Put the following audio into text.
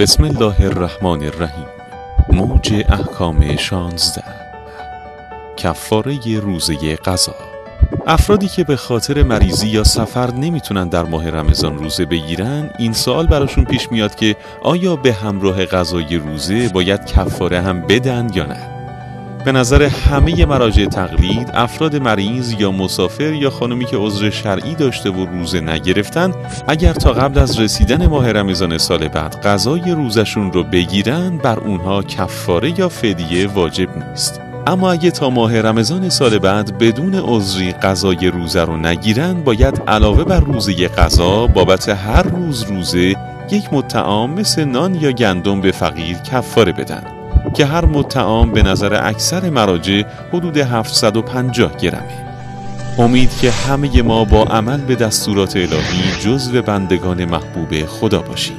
بسم الله الرحمن الرحیم. موج احکام شانزده. کفاره روزه قضا. افرادی که به خاطر مریضی یا سفر نمی‌تونن در ماه رمضان روزه بگیرن این سوال براشون پیش میاد که آیا به همراه غذای روزه باید کفاره هم بدن یا نه؟ به نظر همه مراجع تقلید افراد مریض یا مسافر یا خانمی که عذر شرعی داشته و روزه نگرفتن اگر تا قبل از رسیدن ماه رمضان سال بعد غذای روزشون رو بگیرن بر اونها کفاره یا فدیه واجب نیست. اما اگه تا ماه رمضان سال بعد بدون عذری غذای روزه رو نگیرن باید علاوه بر روزه غذا بابت هر روز روزه یک متعام مثل نان یا گندم به فقیر کفاره بدن. که هر متعام به نظر اکثر مراجع حدود 750 گرمه. امید که همه ما با عمل به دستورات الهی جزو بندگان محبوب خدا باشیم.